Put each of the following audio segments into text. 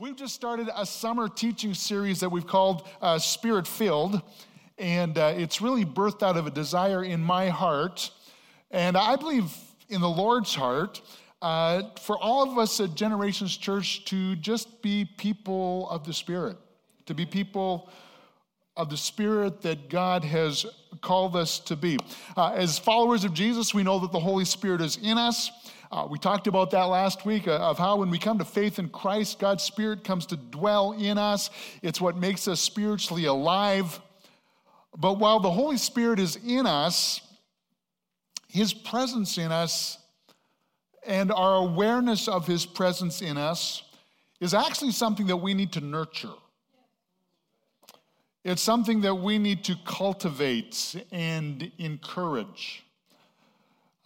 We've just started a summer teaching series that we've called uh, Spirit Filled, and uh, it's really birthed out of a desire in my heart, and I believe in the Lord's heart, uh, for all of us at Generations Church to just be people of the Spirit, to be people of the Spirit that God has called us to be. Uh, as followers of Jesus, we know that the Holy Spirit is in us. Uh, we talked about that last week uh, of how when we come to faith in Christ, God's Spirit comes to dwell in us. It's what makes us spiritually alive. But while the Holy Spirit is in us, His presence in us and our awareness of His presence in us is actually something that we need to nurture. It's something that we need to cultivate and encourage.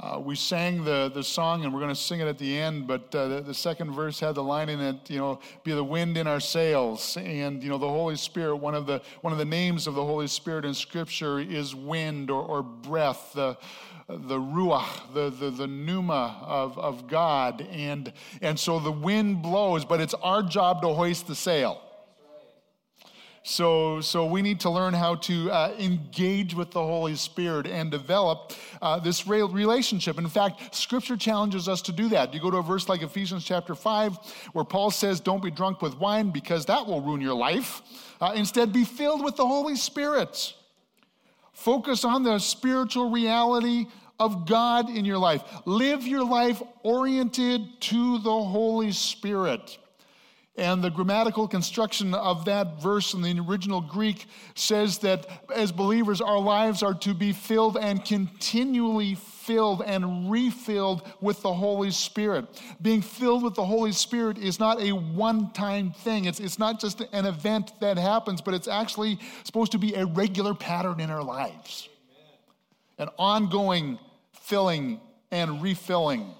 Uh, we sang the, the song, and we're going to sing it at the end, but uh, the, the, second verse had the line in it, you know, be the wind in our sails. And, you know, the Holy Spirit, one of the, one of the names of the Holy Spirit in Scripture is wind or, or breath, the, the ruach, the, the, the pneuma of, of God. And, and so the wind blows, but it's our job to hoist the sail. So, so we need to learn how to uh, engage with the Holy Spirit and develop uh, this relationship. In fact, Scripture challenges us to do that. You go to a verse like Ephesians chapter 5, where Paul says, Don't be drunk with wine because that will ruin your life. Uh, instead, be filled with the Holy Spirit. Focus on the spiritual reality of God in your life. Live your life oriented to the Holy Spirit. And the grammatical construction of that verse in the original Greek says that as believers, our lives are to be filled and continually filled and refilled with the Holy Spirit. Being filled with the Holy Spirit is not a one time thing, it's, it's not just an event that happens, but it's actually supposed to be a regular pattern in our lives. An ongoing filling and refilling.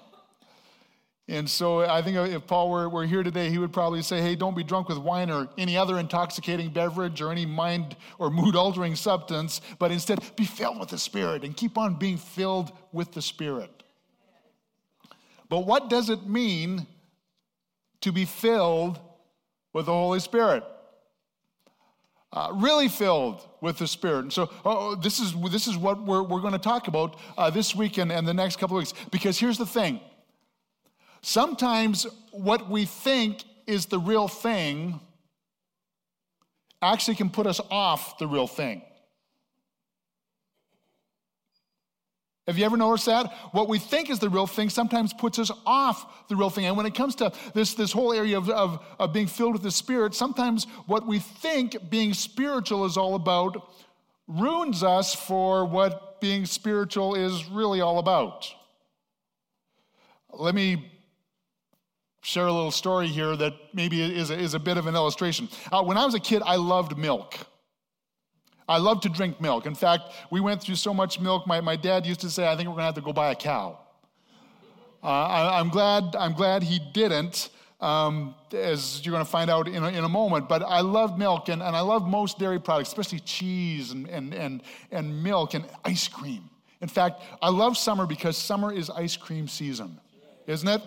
And so I think if Paul were, were here today, he would probably say, hey, don't be drunk with wine or any other intoxicating beverage or any mind or mood altering substance, but instead be filled with the Spirit and keep on being filled with the Spirit. But what does it mean to be filled with the Holy Spirit? Uh, really filled with the Spirit. And so oh, this, is, this is what we're, we're going to talk about uh, this week and, and the next couple of weeks. Because here's the thing Sometimes what we think is the real thing actually can put us off the real thing. Have you ever noticed that? What we think is the real thing sometimes puts us off the real thing. And when it comes to this, this whole area of, of, of being filled with the Spirit, sometimes what we think being spiritual is all about ruins us for what being spiritual is really all about. Let me share a little story here that maybe is a, is a bit of an illustration. Uh, when I was a kid, I loved milk. I loved to drink milk. In fact, we went through so much milk, my, my dad used to say, I think we're going to have to go buy a cow. Uh, I, am glad, I'm glad he didn't, um, as you're going to find out in a, in a moment. But I love milk, and, and I love most dairy products, especially cheese and, and, and, and milk and ice cream. In fact, I love summer because summer is ice cream season isn't it?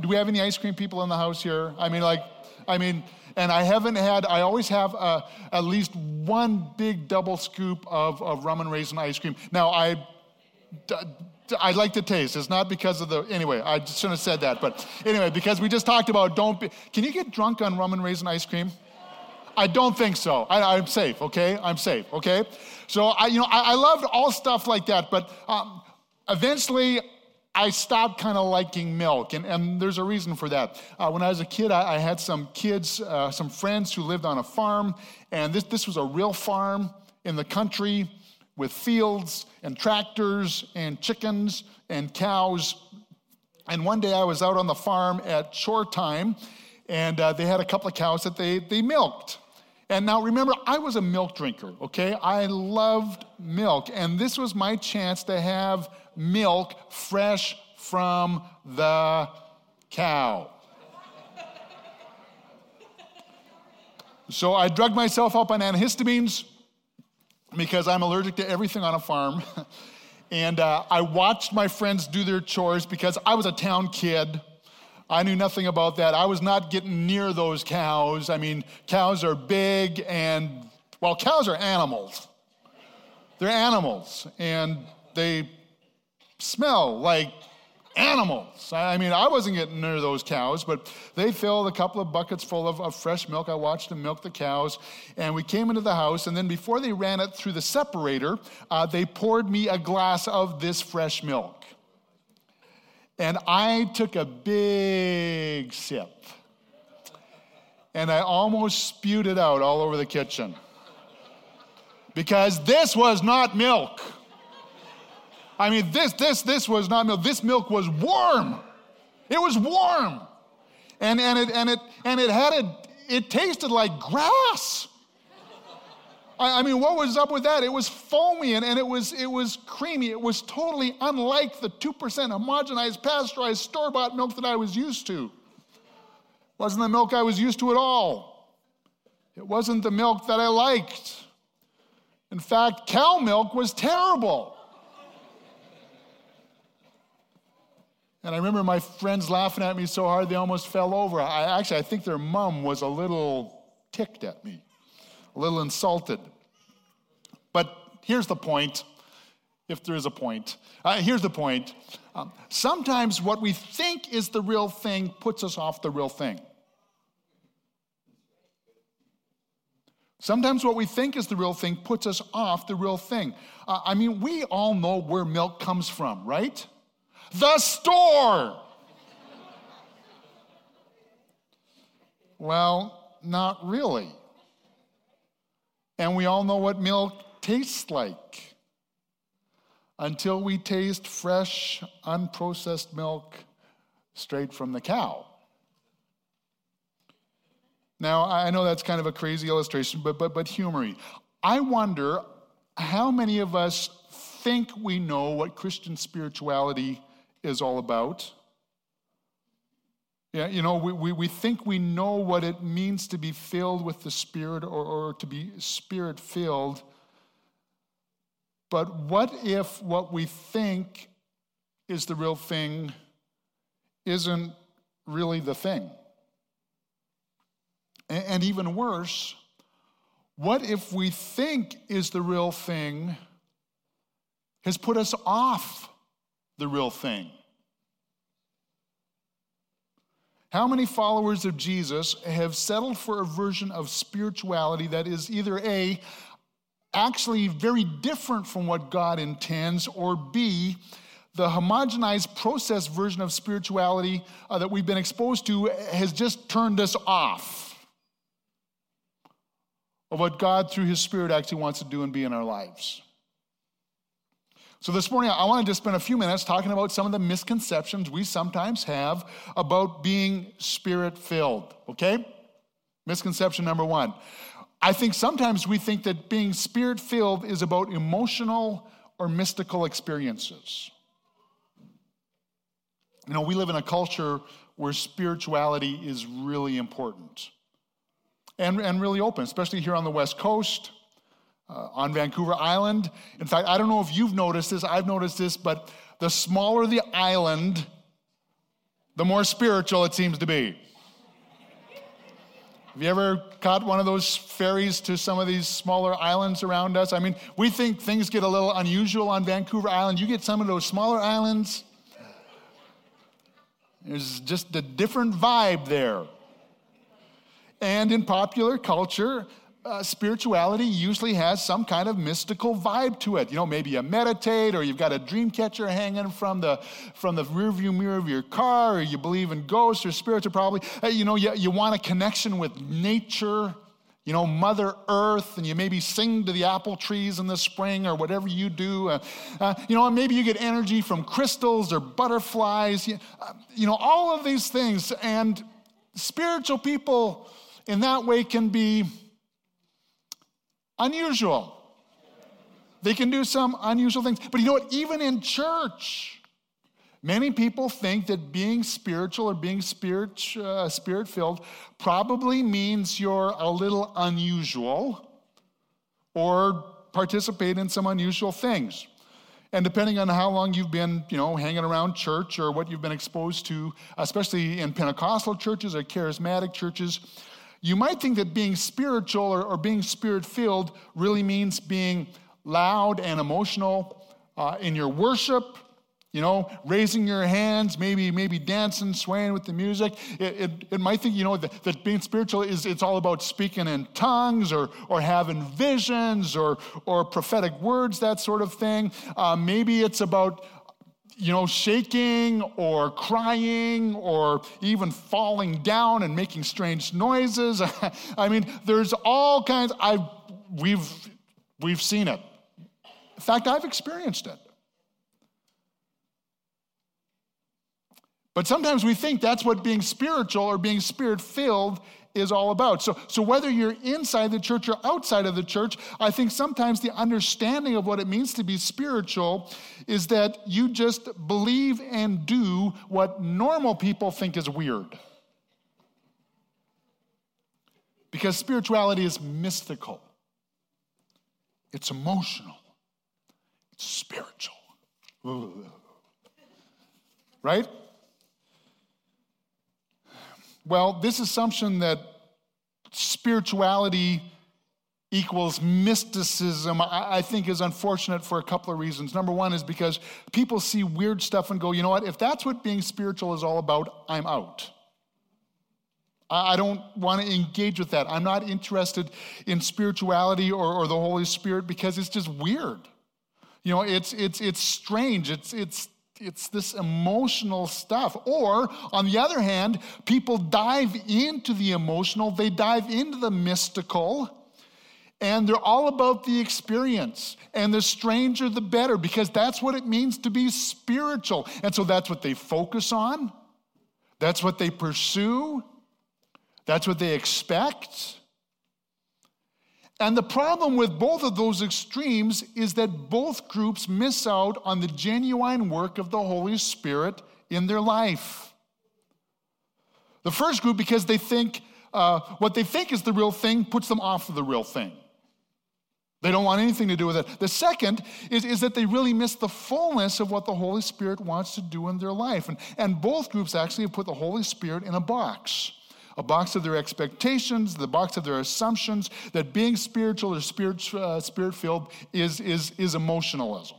Do we have any ice cream people in the house here? I mean, like, I mean, and I haven't had, I always have uh, at least one big double scoop of, of rum and raisin ice cream. Now, I, I like the taste. It's not because of the, anyway, I shouldn't have said that. But anyway, because we just talked about don't be, can you get drunk on rum and raisin ice cream? I don't think so. I, am safe, okay? I'm safe, okay? So I, you know, I, I loved all stuff like that, but um, eventually I stopped kind of liking milk, and, and there's a reason for that. Uh, when I was a kid, I, I had some kids, uh, some friends who lived on a farm, and this, this was a real farm in the country with fields and tractors and chickens and cows. And one day I was out on the farm at chore time, and uh, they had a couple of cows that they, they milked. And now remember, I was a milk drinker, okay? I loved milk, and this was my chance to have milk fresh from the cow. so I drugged myself up on antihistamines because I'm allergic to everything on a farm. and uh, I watched my friends do their chores because I was a town kid. I knew nothing about that. I was not getting near those cows. I mean, cows are big and, well, cows are animals. They're animals and they smell like animals. I mean, I wasn't getting near those cows, but they filled a couple of buckets full of, of, fresh milk. I watched them milk the cows, and we came into the house, and then before they ran it through the separator, uh, they poured me a glass of this fresh milk. And I took a big sip, and I almost spewed it out all over the kitchen because this was not milk. I mean, this, this, this was not milk. This milk was warm. It was warm. And, and, it, and, it, and it had a, it tasted like grass. I, I mean, what was up with that? It was foamy and, and it, was, it was creamy. It was totally unlike the 2% homogenized, pasteurized, store bought milk that I was used to. Wasn't the milk I was used to at all. It wasn't the milk that I liked. In fact, cow milk was terrible. And I remember my friends laughing at me so hard they almost fell over. I actually I think their mom was a little ticked at me, a little insulted. But here's the point, if there is a point. Uh, here's the point. Um, sometimes what we think is the real thing puts us off the real thing. Sometimes what we think is the real thing puts us off the real thing. Uh, I mean, we all know where milk comes from, right? The store. well, not really. And we all know what milk tastes like until we taste fresh, unprocessed milk straight from the cow. Now, I know that's kind of a crazy illustration, but, but, but humory. I wonder how many of us think we know what Christian spirituality is all about. Yeah, you know, we, we, we think we know what it means to be filled with the Spirit or, or to be Spirit filled. But what if what we think is the real thing isn't really the thing? And, and even worse, what if we think is the real thing has put us off the real thing. How many followers of Jesus have settled for a version of spirituality that is either A, actually very different from what God intends, or B, the homogenized process version of spirituality uh, that we've been exposed to has just turned us off of what God, through His Spirit, actually wants to do and be in our lives? So, this morning, I wanted to just spend a few minutes talking about some of the misconceptions we sometimes have about being spirit filled, okay? Misconception number one. I think sometimes we think that being spirit filled is about emotional or mystical experiences. You know, we live in a culture where spirituality is really important and, and really open, especially here on the West Coast uh, on Vancouver Island. In fact, I don't know if you've noticed this, I've noticed this, but the smaller the island, the more spiritual it seems to be. Have you ever caught one of those ferries to some of these smaller islands around us? I mean, we think things get a little unusual on Vancouver Island. You get some of those smaller islands, there's just a different vibe there. And in popular culture, uh, spirituality usually has some kind of mystical vibe to it. You know, maybe you meditate, or you've got a dream catcher hanging from the from the rearview mirror of your car, or you believe in ghosts or spirits, or probably uh, you know you, you want a connection with nature. You know, Mother Earth, and you maybe sing to the apple trees in the spring or whatever you do. Uh, uh, you know, maybe you get energy from crystals or butterflies. You, uh, you know, all of these things. And spiritual people in that way can be unusual. They can do some unusual things. But you know what? Even in church, many people think that being spiritual or being spirit, uh, spirit filled probably means you're a little unusual or participate in some unusual things. And depending on how long you've been, you know, hanging around church or what you've been exposed to, especially in Pentecostal churches or charismatic churches, you might think that being spiritual or, or being spirit filled really means being loud and emotional uh, in your worship, you know, raising your hands, maybe maybe dancing, swaying with the music. It, it, it might think, you know, that, that, being spiritual is it's all about speaking in tongues or or having visions or or prophetic words, that sort of thing. Uh, maybe it's about you know, shaking or crying or even falling down and making strange noises. I mean, there's all kinds. I we've we've seen it. In fact, I've experienced it. But sometimes we think that's what being spiritual or being spirit filled is all about. So, so whether you're inside the church or outside of the church, I think sometimes the understanding of what it means to be spiritual is that you just believe and do what normal people think is weird. Because spirituality is mystical, it's emotional, it's spiritual. Right? Well, this assumption that spirituality equals mysticism, I, think is unfortunate for a couple of reasons. Number one is because people see weird stuff and go, you know what, if that's what being spiritual is all about, I'm out. I don't want to engage with that. I'm not interested in spirituality or, or the Holy Spirit because it's just weird. You know, it's, it's, it's strange. It's, it's it's this emotional stuff. Or, on the other hand, people dive into the emotional, they dive into the mystical, and they're all about the experience. And the stranger, the better, because that's what it means to be spiritual. And so that's what they focus on, that's what they pursue, that's what they expect. And the problem with both of those extremes is that both groups miss out on the genuine work of the Holy Spirit in their life. The first group, because they think uh, what they think is the real thing, puts them off of the real thing. They don't want anything to do with it. The second is, is that they really miss the fullness of what the Holy Spirit wants to do in their life. And, and both groups actually put the Holy Spirit in a box a box of their expectations, the box of their assumptions that being spiritual or spirit, uh, spirit filled is, is, is emotionalism.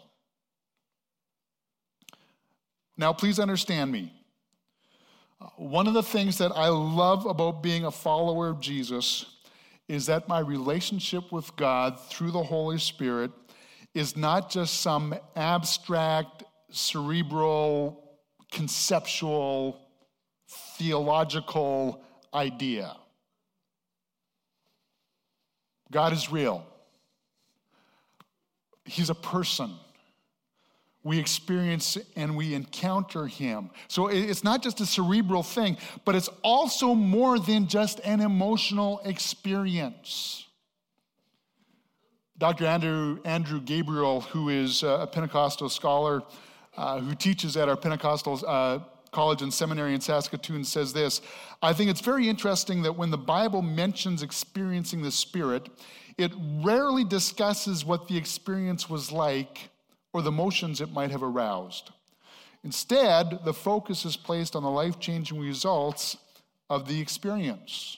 Now, please understand me. Uh, one of the things that I love about being a follower of Jesus is that my relationship with God through the Holy Spirit is not just some abstract, cerebral, conceptual, theological idea. God is real. He's a person. We experience and we encounter him. So it's not just a cerebral thing, but it's also more than just an emotional experience. Dr. Andrew, Andrew Gabriel, who is a Pentecostal scholar uh, who teaches at our Pentecostal uh, college and seminary in Saskatoon says this I think it's very interesting that when the Bible mentions experiencing the Spirit, it rarely discusses what the experience was like or the emotions it might have aroused. Instead, the focus is placed on the life changing results of the experience.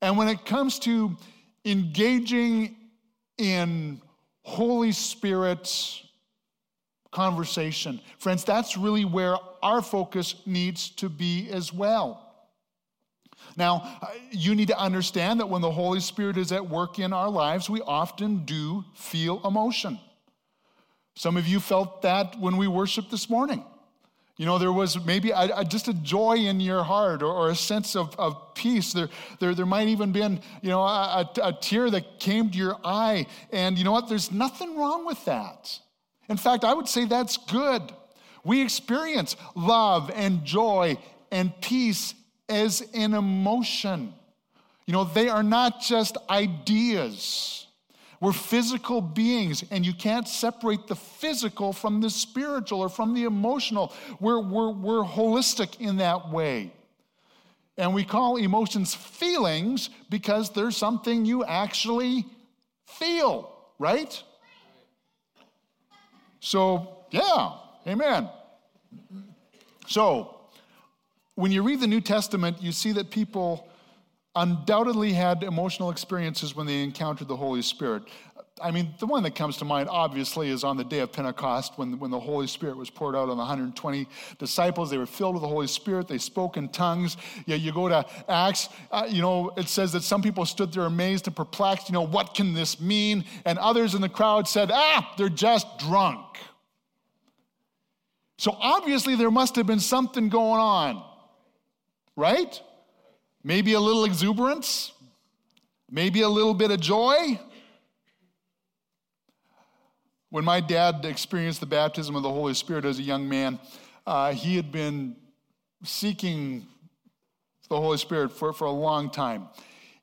And when it comes to engaging in Holy Spirit conversation. Friends, that's really where our focus needs to be as well. Now, uh, you need to understand that when the Holy Spirit is at work in our lives, we often do feel emotion. Some of you felt that when we worshiped this morning. You know, there was maybe a, a, just a joy in your heart or, or a sense of, of peace. There, there, there might even been, you know, a, a tear that came to your eye. And you know what? There's nothing wrong with that. In fact, I would say that's good. We experience love and joy and peace as an emotion. You know, they are not just ideas. We're physical beings, and you can't separate the physical from the spiritual or from the emotional. We're, we're, we're holistic in that way. And we call emotions feelings because there's something you actually feel, right? So, yeah, amen. So, when you read the New Testament, you see that people undoubtedly had emotional experiences when they encountered the Holy Spirit. I mean, the one that comes to mind, obviously, is on the day of Pentecost when, when the Holy Spirit was poured out on the 120 disciples. They were filled with the Holy Spirit. They spoke in tongues. Yeah, you go to Acts, uh, you know, it says that some people stood there amazed and perplexed. You know, what can this mean? And others in the crowd said, ah, they're just drunk. So obviously, there must have been something going on, right? Maybe a little exuberance, maybe a little bit of joy. When my dad experienced the baptism of the Holy Spirit as a young man, uh, he had been seeking the Holy Spirit for, for a long time.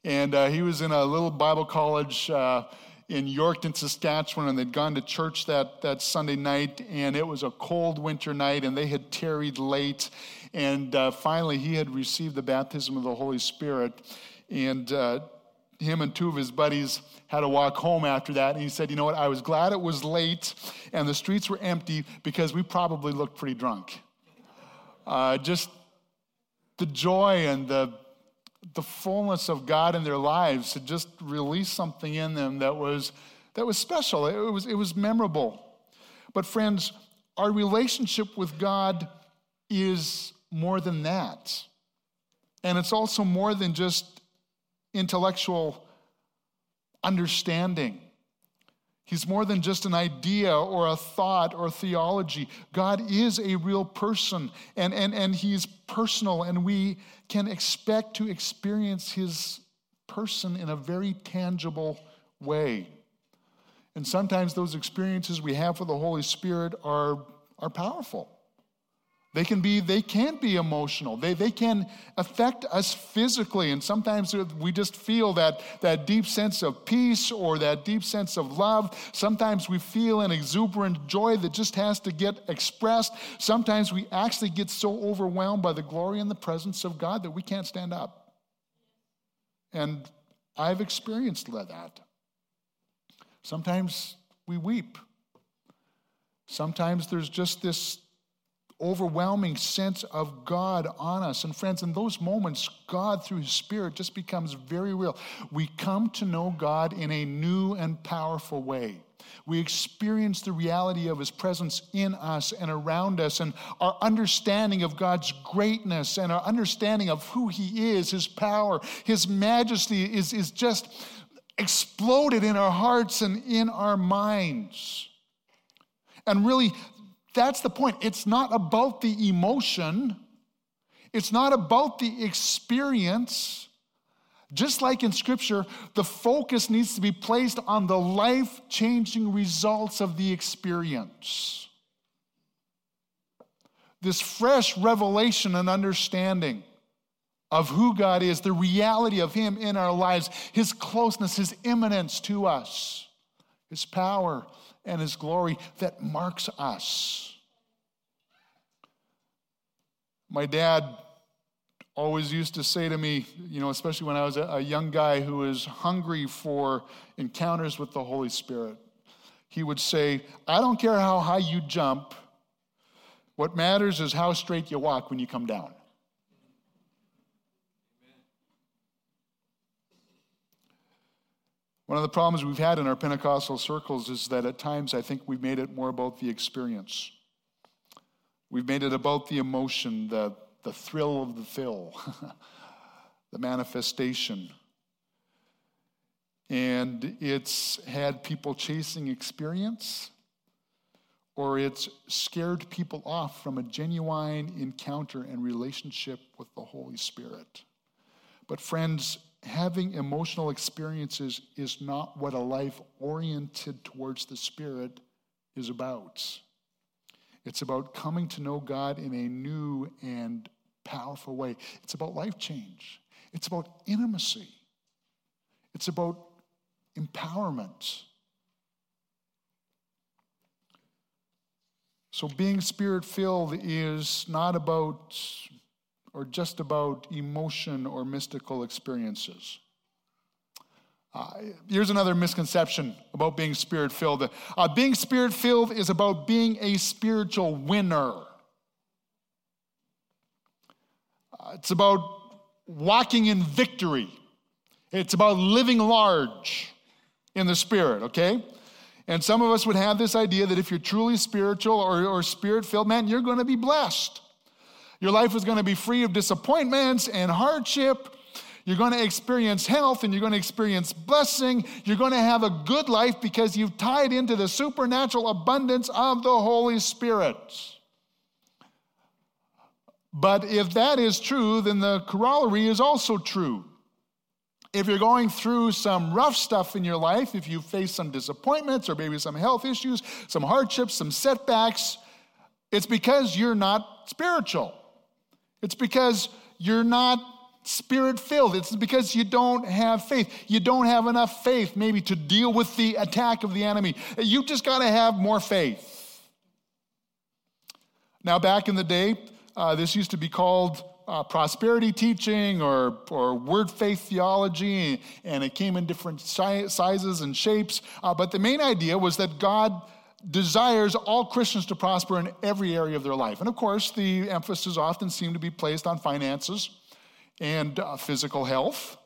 And uh, he was in a little Bible college uh, in Yorkton, Saskatchewan, and they'd gone to church that, that Sunday night, and it was a cold winter night, and they had tarried late. And uh, finally, he had received the baptism of the Holy Spirit. And uh, him and two of his buddies had to walk home after that. And he said, You know what? I was glad it was late and the streets were empty because we probably looked pretty drunk. Uh, just the joy and the, the fullness of God in their lives had just released something in them that was, that was special. It was, it was memorable. But, friends, our relationship with God is more than that. And it's also more than just intellectual understanding. He's more than just an idea or a thought or theology. God is a real person and, and, and He's personal, and we can expect to experience His person in a very tangible way. And sometimes those experiences we have with the Holy Spirit are, are powerful. They can be, they can be emotional. They, they can affect us physically. And sometimes we just feel that, that deep sense of peace or that deep sense of love. Sometimes we feel an exuberant joy that just has to get expressed. Sometimes we actually get so overwhelmed by the glory and the presence of God that we can't stand up. And I've experienced that. Sometimes we weep. Sometimes there's just this overwhelming sense of God on us. And friends, in those moments, God, through His Spirit, just becomes very real. We come to know God in a new and powerful way. We experience the reality of His presence in us and around us, and our understanding of God's greatness and our understanding of who He is, His power, His majesty is, is just exploded in our hearts and in our minds. And really, that's the point. It's not about the emotion, it's not about the experience. Just like in Scripture, the focus needs to be placed on the life changing results of the experience. This fresh revelation and understanding of who God is, the reality of Him in our lives, His closeness, His immanence to us, His power, and His glory that marks us. My dad always used to say to me, you know, especially when I was a, young guy who was hungry for encounters with the Holy Spirit, he would say, I don't care how high you jump, what matters is how straight you walk when you come down. One of the problems we've had in our Pentecostal circles is that at times I think we've made it more about the experience. We've made it about the emotion, the, the thrill of the fill, the manifestation. And it's had people chasing experience, or it's scared people off from a genuine encounter and relationship with the Holy Spirit. But, friends, having emotional experiences is not what a life oriented towards the Spirit is about. It's about coming to know God in a new and powerful way. It's about life change. It's about intimacy. It's about empowerment. So, being spirit filled is not about or just about emotion or mystical experiences. Uh, here's another misconception about being spirit filled. Uh, being spirit filled is about being a spiritual winner. Uh, it's about walking in victory. It's about living large in the spirit, okay? And some of us would have this idea that if you're truly spiritual or, or spirit filled, man, you're going to be blessed. Your life is going to be free of disappointments and hardship you're going to experience health and you're going to experience blessing. You're going to have a good life because you've tied into the supernatural abundance of the Holy Spirit. But if that is true, then the corollary is also true. If you're going through some rough stuff in your life, if you face some disappointments or maybe some health issues, some hardships, some setbacks, it's because you're not spiritual. It's because you're not spirit filled. It's because you don't have faith. You don't have enough faith, maybe, to deal with the attack of the enemy. You just got to have more faith. Now, back in the day, uh, this used to be called uh, prosperity teaching or, or word faith theology, and it came in different si- sizes and shapes. Uh, but the main idea was that God desires all Christians to prosper in every area of their life. And of course, the emphasis often seemed to be placed on finances and uh, physical health.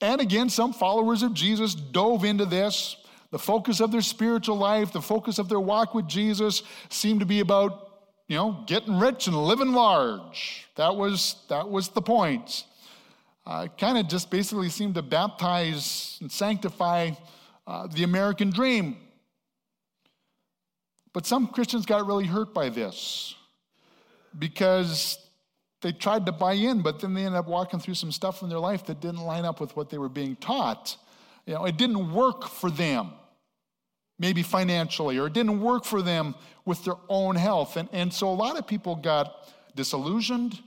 And again, some followers of Jesus dove into this. The focus of their spiritual life, the focus of their walk with Jesus seemed to be about, you know, getting rich and living large. That was, that was the point. Uh, kind of just basically seemed to baptize and sanctify uh, the American dream. But some Christians got really hurt by this because they tried to buy in, but then they ended up walking through some stuff in their life that didn't line up with what they were being taught. You know, it didn't work for them, maybe financially, or it didn't work for them with their own health. And, and so a lot of people got disillusioned,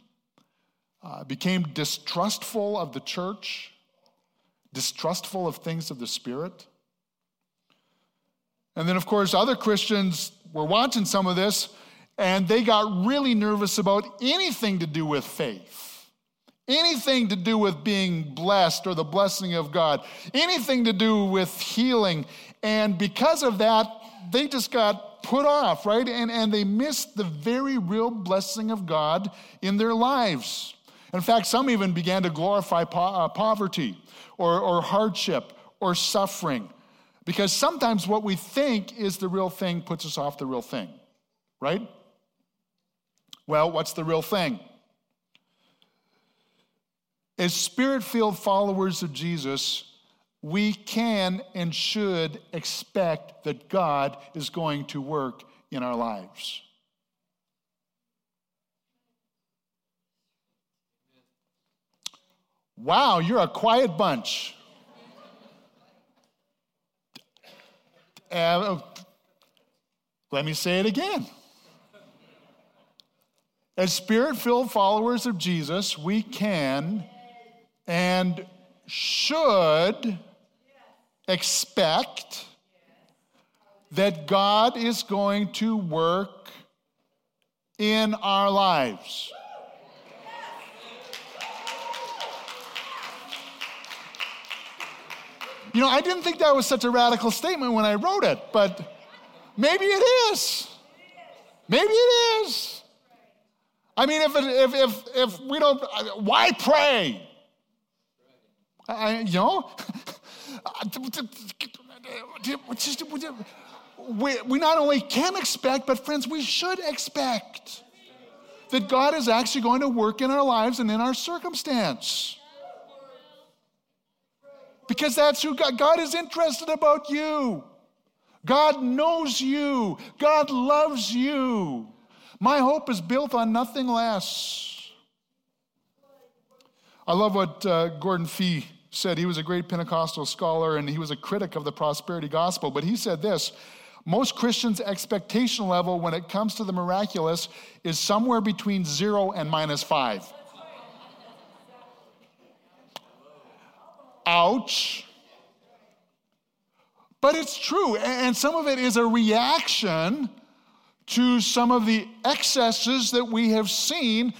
uh, became distrustful of the church, distrustful of things of the Spirit. And then, of course, other Christians were watching some of this and they got really nervous about anything to do with faith, anything to do with being blessed or the blessing of God, anything to do with healing. And because of that, they just got put off, right? And, and they missed the very real blessing of God in their lives. In fact, some even began to glorify po- uh, poverty or, or hardship or suffering because sometimes what we think is the real thing puts us off the real thing, right? Well, what's the real thing? As spirit filled followers of Jesus, we can and should expect that God is going to work in our lives. Wow, you're a quiet bunch. Uh, let me say it again. As spirit filled followers of Jesus, we can and should expect that God is going to work in our lives. You know, I didn't think that was such a radical statement when I wrote it, but maybe it is. Maybe it is. I mean, if, if, if, if we don't, why pray? I, you know? we, we not only can expect, but friends, we should expect that God is actually going to work in our lives and in our circumstance. Because that's who God, God is interested about you. God knows you. God loves you. My hope is built on nothing less. I love what uh, Gordon Fee said. He was a great Pentecostal scholar and he was a critic of the prosperity gospel, but he said this most Christians' expectation level when it comes to the miraculous is somewhere between zero and minus five. Ouch. But it's true, and some of it is a reaction to some of the excesses that we have seen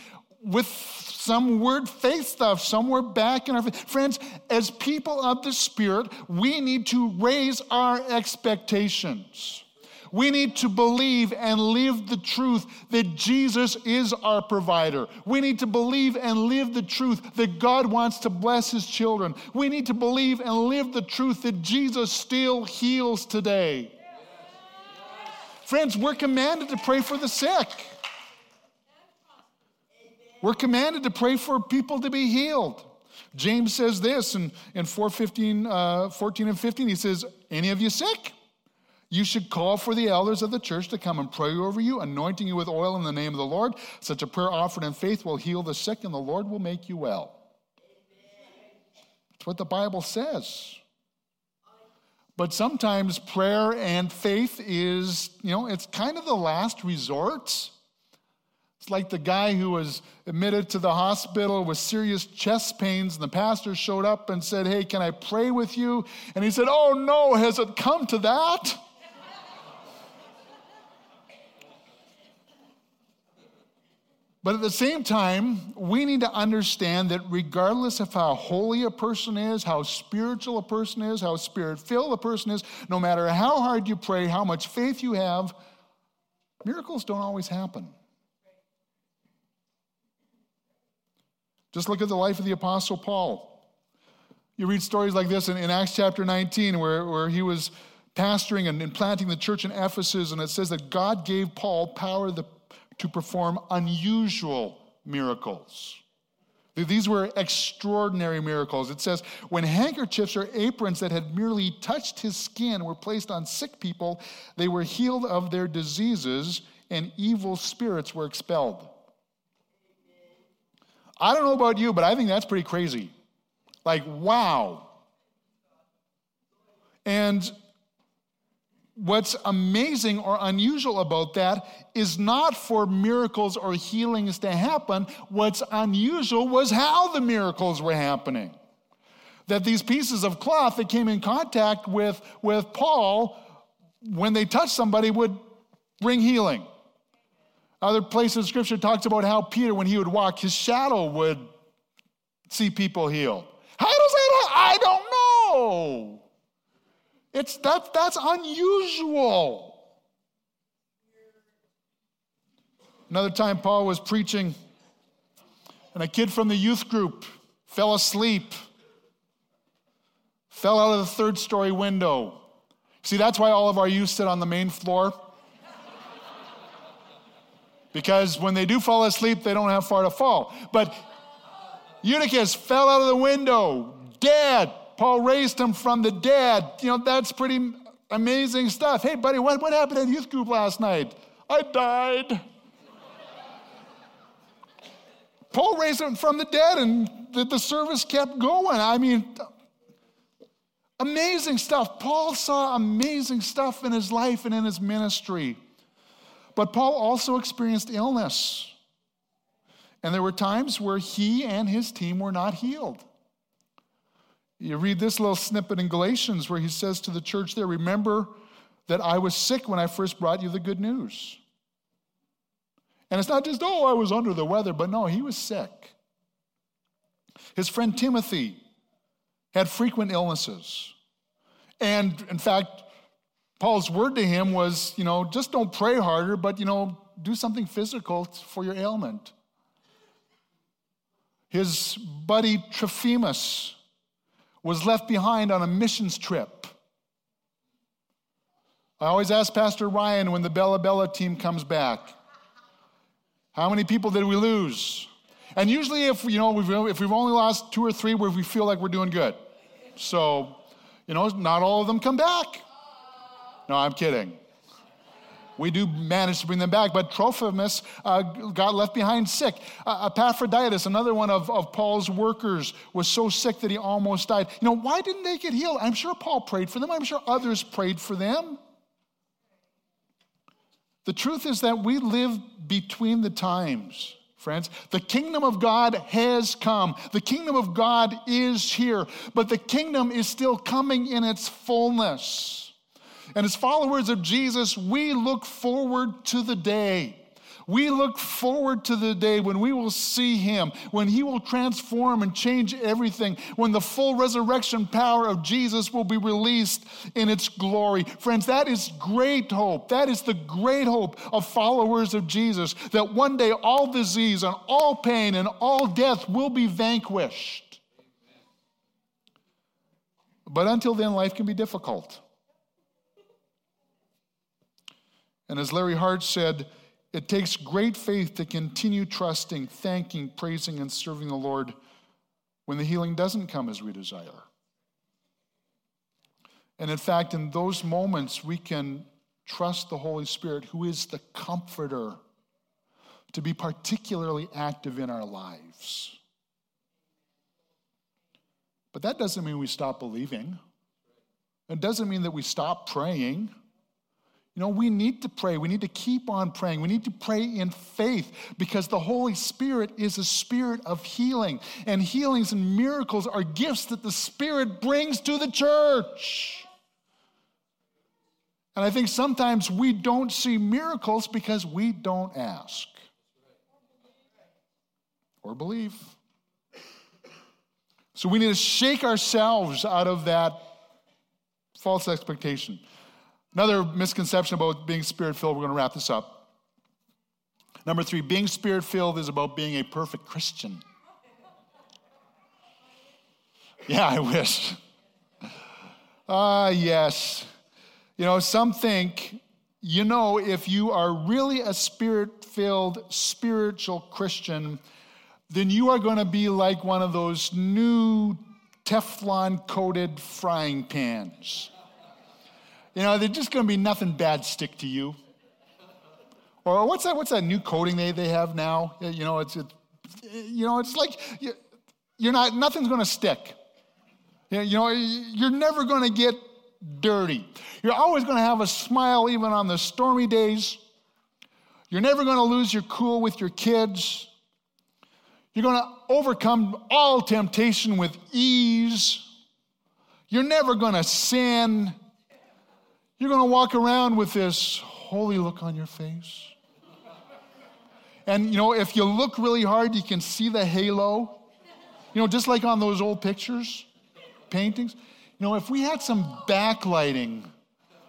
with some word faith stuff somewhere back in our friends as people of the spirit we need to raise our expectations we need to believe and live the truth that Jesus is our provider. We need to believe and live the truth that God wants to bless his children. We need to believe and live the truth that Jesus still heals today. Friends, we're commanded to pray for the sick. We're commanded to pray for people to be healed. James says this in, in 415, uh, 14 and 15. He says, Any of you sick? You should call for the elders of the church to come and pray over you, anointing you with oil in the name of the Lord. Such a prayer offered in faith will heal the sick, and the Lord will make you well. That's what the Bible says. But sometimes prayer and faith is, you know, it's kind of the last resort. It's like the guy who was admitted to the hospital with serious chest pains, and the pastor showed up and said, Hey, can I pray with you? And he said, Oh, no, has it come to that? But at the same time, we need to understand that regardless of how holy a person is, how spiritual a person is, how spirit filled a person is, no matter how hard you pray, how much faith you have, miracles don't always happen. Just look at the life of the Apostle Paul. You read stories like this in, in Acts chapter 19, where, where he was pastoring and, and planting the church in Ephesus, and it says that God gave Paul power the to perform unusual miracles. These were extraordinary miracles. It says, when handkerchiefs or aprons that had merely touched his skin were placed on sick people, they were healed of their diseases and evil spirits were expelled. I don't know about you, but I think that's pretty crazy. Like, wow. And what's amazing or unusual about that is not for miracles or healings to happen. What's unusual was how the miracles were happening. That these pieces of cloth that came in contact with, with Paul, when they touched somebody, would bring healing. Other places in Scripture talks about how Peter, when he would walk, his shadow would see people healed. How does that? I don't know. It's that, that's unusual. Another time, Paul was preaching, and a kid from the youth group fell asleep, fell out of the third story window. See, that's why all of our youth sit on the main floor. because when they do fall asleep, they don't have far to fall. But Eutychus fell out of the window, dead. Paul raised him from the dead. You know, that's pretty amazing stuff. Hey, buddy, what, what happened at youth group last night? I died. Paul raised him from the dead, and the, the service kept going. I mean, amazing stuff. Paul saw amazing stuff in his life and in his ministry. But Paul also experienced illness. And there were times where he and his team were not healed. You read this little snippet in Galatians where he says to the church there, Remember that I was sick when I first brought you the good news. And it's not just, oh, I was under the weather, but no, he was sick. His friend Timothy had frequent illnesses. And in fact, Paul's word to him was, you know, just don't pray harder, but, you know, do something physical for your ailment. His buddy Trophimus was left behind on a missions trip. I always ask Pastor Ryan when the Bella Bella team comes back, how many people did we lose? And usually, if you know, if we've only lost two or three, we feel like we're doing good. So, you know, not all of them come back. No, I'm kidding we do manage to bring them back. But Trophimus uh, got left behind sick. Uh, Epaphroditus, another one of, of Paul's workers, was so sick that he almost died. You know, why didn't they get healed? I'm sure Paul prayed for them, I'm sure others prayed for them. The truth is that we live between the times. Friends, the kingdom of God has come. The kingdom of God is here, but the kingdom is still coming in its fullness. And as followers of Jesus, we look forward to the day We look forward to the day when we will see him, when he will transform and change everything, when the full resurrection power of Jesus will be released in its glory. Friends, that is great hope. That is the great hope of followers of Jesus that one day all disease and all pain and all death will be vanquished. But until then, life can be difficult. And as Larry Hart said, it takes great faith to continue trusting, thanking, praising, and serving the Lord when the healing doesn't come as we desire. And in fact, in those moments, we can trust the Holy Spirit, who is the comforter, to be particularly active in our lives. But that doesn't mean we stop believing. It doesn't mean that we stop praying. You know, we need to pray. We need to keep on praying. We need to pray in faith because the Holy Spirit is a spirit of healing. And healings and miracles are gifts that the Spirit brings to the church. And I think sometimes we don't see miracles because we don't ask or believe. So we need to shake ourselves out of that false expectation. Another misconception about being spirit filled, we're going to wrap this up. Number three, being spirit filled is about being a perfect Christian. Yeah, I wish. Ah, uh, yes. You know, some think, you know, if you are really a spirit filled, spiritual Christian, then you are going to be like one of those new Teflon coated frying pans. You know, there's just going to be nothing bad stick to you. Or what's that? What's that new coating they, they have now? You know, it's, it's you know, it's like you're not. Nothing's going to stick. You know, you're never going to get dirty. You're always going to have a smile even on the stormy days. You're never going to lose your cool with your kids. You're going to overcome all temptation with ease. You're never going to sin. You're going to walk around with this holy look on your face. And you know, if you look really hard, you can see the halo. You know, just like on those old pictures, paintings. You know, if we had some backlighting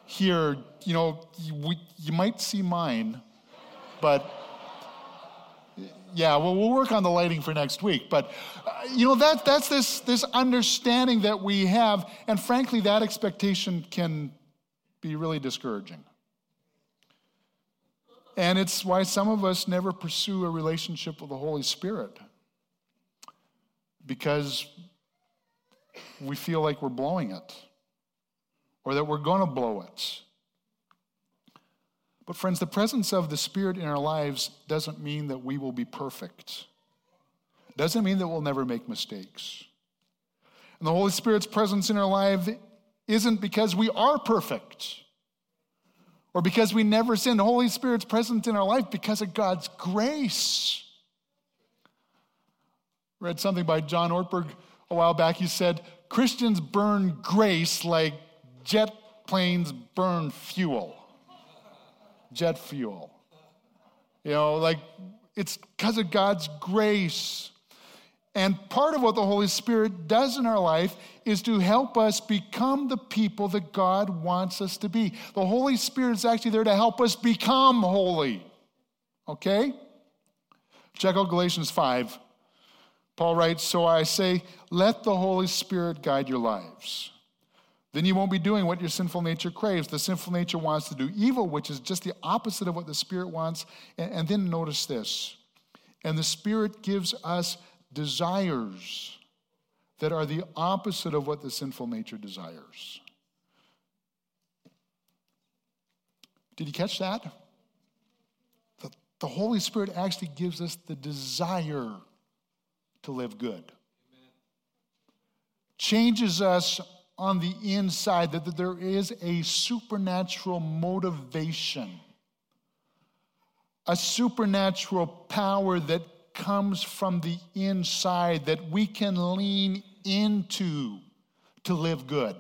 here, you know, you, you might see mine, but yeah, well, we'll work on the lighting for next week. But, uh, you know, that, that's this, this understanding that we have. And frankly, that expectation can be really discouraging. And it's why some of us never pursue a relationship with the Holy Spirit because we feel like we're blowing it or that we're going to blow it. But, friends, the presence of the Spirit in our lives doesn't mean that we will be perfect, doesn't mean that we'll never make mistakes. And the Holy Spirit's presence in our life isn't because we are perfect or because we never sin. The Holy Spirit's present in our life because of God's grace. Read something by John Ortberg a while back. He said, Christians burn grace like jet planes burn fuel. Jet fuel. You know, like it's because of God's grace. And part of what the Holy Spirit does in our life is to help us become the people that God wants us to be. The Holy Spirit is actually there to help us become holy. Okay? Check out Galatians 5. Paul writes, So I say, let the Holy Spirit guide your lives. Then you won't be doing what your sinful nature craves. The sinful nature wants to do evil, which is just the opposite of what the Spirit wants. And, then notice this. And the Spirit gives us desires that are the opposite of what the sinful nature desires. Did you catch that? The, the Holy Spirit actually gives us the desire to live good. Amen. Changes us on the inside, that, that there is a supernatural motivation, a supernatural power that comes from the inside that we can lean into to live good.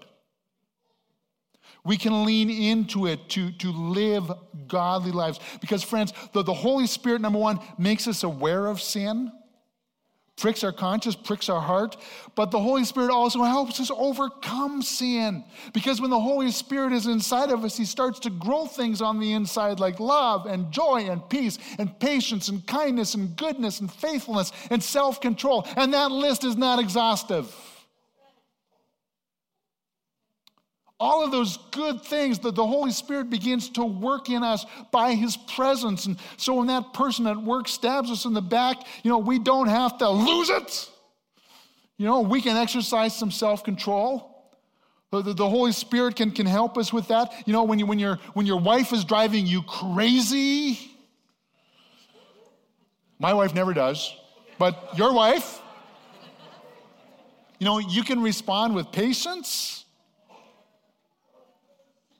We can lean into it to, to live godly lives. Because, friends, the, the Holy Spirit, number one, makes us aware of sin pricks our conscience, pricks our heart, but the Holy Spirit also helps us overcome sin. Because when the Holy Spirit is inside of us, He starts to grow things on the inside like love and joy and peace and patience and kindness and goodness and faithfulness and self control. And that list is not exhaustive. All of those good things that the Holy Spirit begins to work in us by His presence. And so when that person at work stabs us in the back, you know, we don't have to lose it. You know, we can exercise some self control. The, the, Holy Spirit can, can help us with that. You know, when, you, when, your, when your wife is driving you crazy, my wife never does, but your wife, you know, you can respond with patience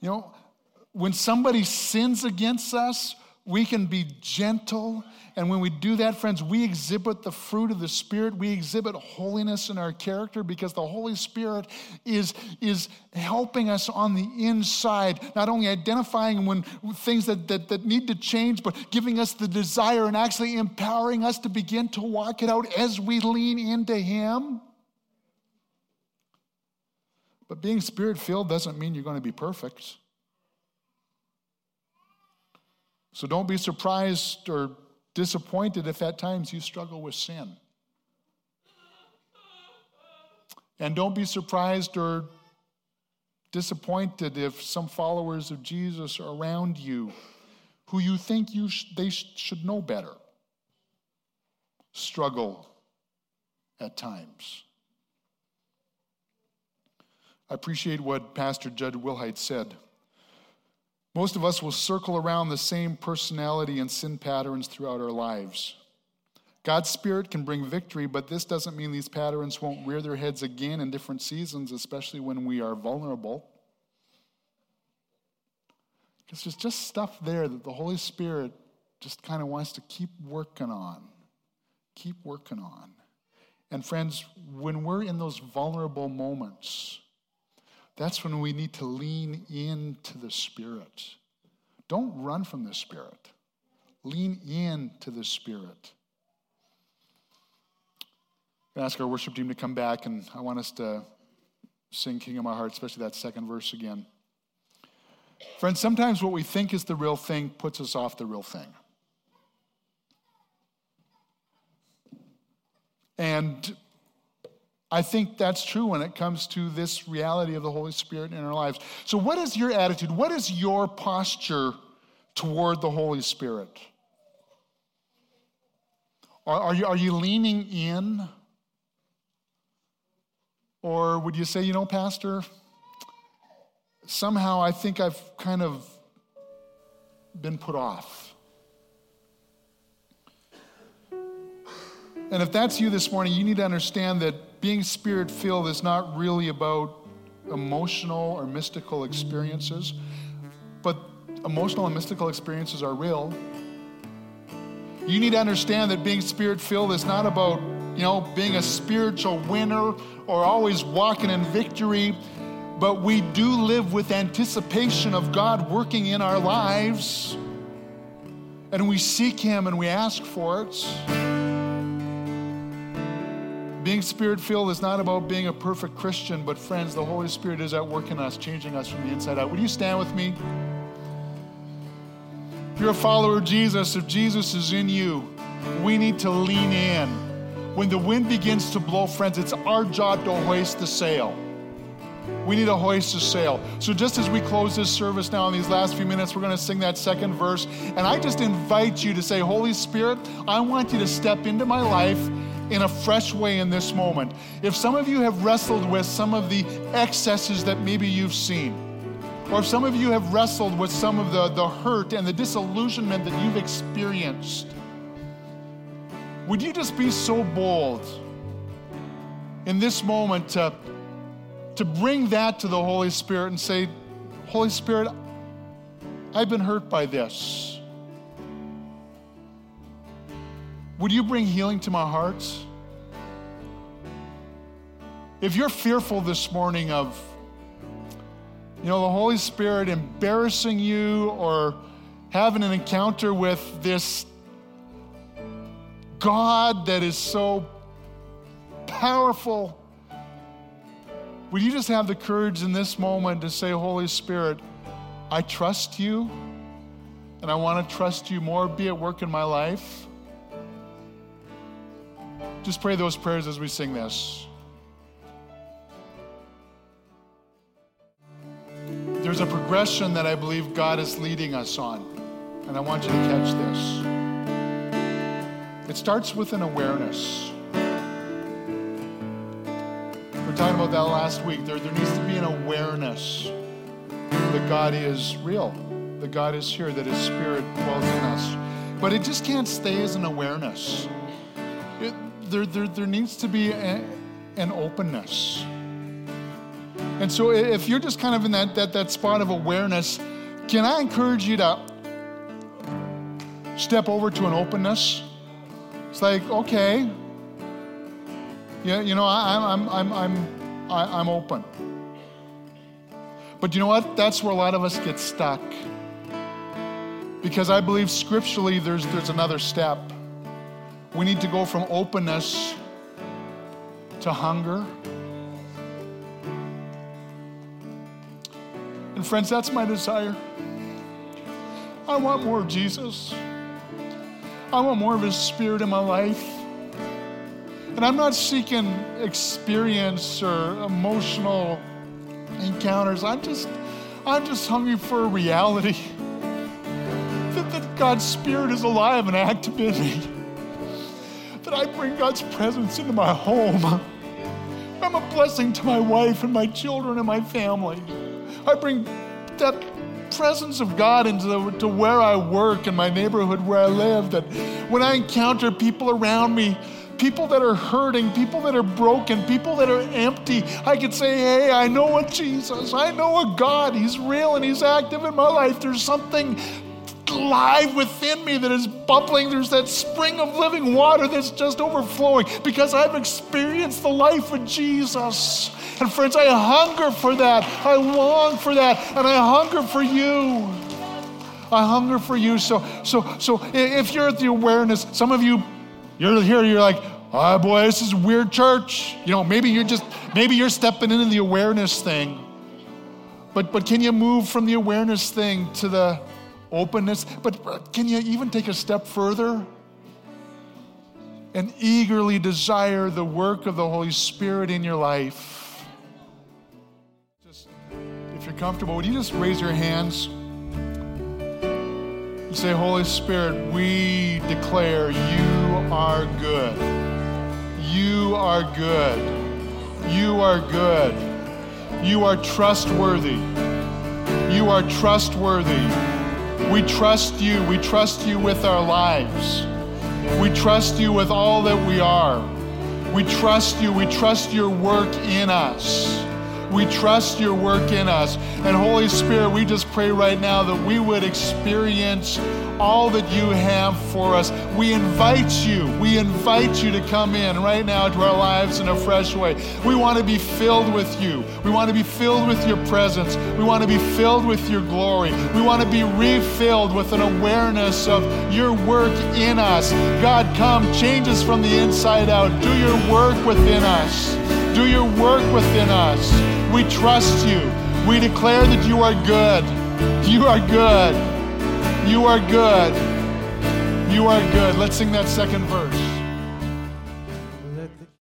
you know, when somebody sins against us, we can be gentle. And when we do that, friends, we exhibit the fruit of the Spirit. We exhibit holiness in our character because the Holy Spirit is, is helping us on the inside, not only identifying when things that, that, that need to change, but giving us the desire and actually empowering us to begin to walk it out as we lean into Him. But being spirit filled doesn't mean you're going to be perfect. So don't be surprised or disappointed if at times you struggle with sin. And don't be surprised or disappointed if some followers of Jesus are around you who you think you sh- they sh- should know better struggle at times. I appreciate what Pastor Jud Wilhite said. Most of us will circle around the same personality and sin patterns throughout our lives. God's Spirit can bring victory, but this doesn't mean these patterns won't rear their heads again in different seasons, especially when we are vulnerable. Because there's just stuff there that the Holy Spirit just kind of wants to keep working on, keep working on. And friends, when we're in those vulnerable moments, that's when we need to lean into the Spirit. Don't run from the Spirit, lean into the Spirit. i ask our worship team to come back, and I want us to sing King of My Heart, especially that second verse again. Friends, sometimes what we think is the real thing puts us off the real thing. And I think that's true when it comes to this reality of the Holy Spirit in our lives. So, what is your attitude? What is your posture toward the Holy Spirit? Are, are, you, are you leaning in? Or would you say, you know, Pastor, somehow I think I've kind of been put off? And if that's you this morning, you need to understand that being spirit filled is not really about emotional or mystical experiences, but emotional and mystical experiences are real. You need to understand that being spirit filled is not about, you know, being a spiritual winner or always walking in victory, but we do live with anticipation of God working in our lives. And we seek Him and we ask for it. Being spirit filled is not about being a perfect Christian, but friends, the Holy Spirit is at work in us, changing us from the inside out. Would you stand with me? If you're a follower of Jesus, if Jesus is in you, we need to lean in. When the wind begins to blow, friends, it's our job to hoist the sail. We need to hoist the sail. So, just as we close this service now in these last few minutes, we're going to sing that second verse. And I just invite you to say, Holy Spirit, I want you to step into my life in a fresh way in this moment. If some of you have wrestled with some of the excesses that maybe you've seen, or if some of you have wrestled with some of the, the hurt and the disillusionment that you've experienced, would you just be so bold in this moment to, to bring that to the Holy Spirit and say, Holy Spirit, I've been hurt by this. Would you bring healing to my heart? If you're fearful this morning of you know, the Holy Spirit embarrassing you or having an encounter with this God that is so powerful, would you just have the courage in this moment to say, Holy Spirit, I trust you and I want to trust you more, be at work in my life? Just pray those prayers as we sing this. There's a progression that I believe God is leading us on, and I want you to catch this. It starts with an awareness. We were talking about that last week. There, there needs to be an awareness that God is real, that God is here, that His Spirit dwells in us. But it just can't stay as an awareness. It, there, there, there needs to be a, an openness. And so if you're just kind of in that, that, that spot of awareness, can I encourage you to step over to an openness? It's like, okay, yeah, you know, I, I'm, I'm, I'm, I, I'm open. But you know what? That's where a lot of us get stuck. Because I believe scripturally there's, there's another step. We need to go from openness to hunger. And friends, that's my desire. I want more of Jesus. I want more of His Spirit in my life. And I'm not seeking experience or emotional encounters. I'm just, I'm just hungry for a reality that, that God's Spirit is alive and active in me. That I bring God's presence into my home. I'm a blessing to my wife and my children and my family. I bring that presence of God into the, to where I work and my neighborhood where I live. That when I encounter people around me, people that are hurting, people that are broken, people that are empty, I can say, Hey, I know a Jesus. I know a God. He's real and He's active in my life. There's something live within me that is bubbling. There's that spring of living water that's just overflowing because I've experienced the life of Jesus. And friends, I hunger for that. I long for that. And I hunger for you. I hunger for you. So, so, so if you're at the awareness, some of you, you're here, you're like, oh boy, this is weird church. You know, maybe you're just, maybe you're stepping into the awareness thing. But, but can you move from the awareness thing to the openness? But can you even take a step further? And eagerly desire the work of the Holy Spirit in your life Just, if you're comfortable, would you just raise your hands and say, Holy Spirit, we declare you are good. You are good. You are good. You are trustworthy. You are trustworthy. We trust you. We trust you with our lives. We trust you with all that we are. We trust you. We trust your work in us. We trust your work in us. And Holy Spirit, we just pray right now that we would experience all that you have for us. We invite you, we invite you to come in right now to our lives in a fresh way. We want to be filled with you. We want to be filled with your presence. We want to be filled with your glory. We want to be refilled with an awareness of your work in us. God, come, change us from the inside out. Do your work within us. Do your work within us. We trust you. We declare that you are good. You are good. You are good. You are good. Let's sing that second verse.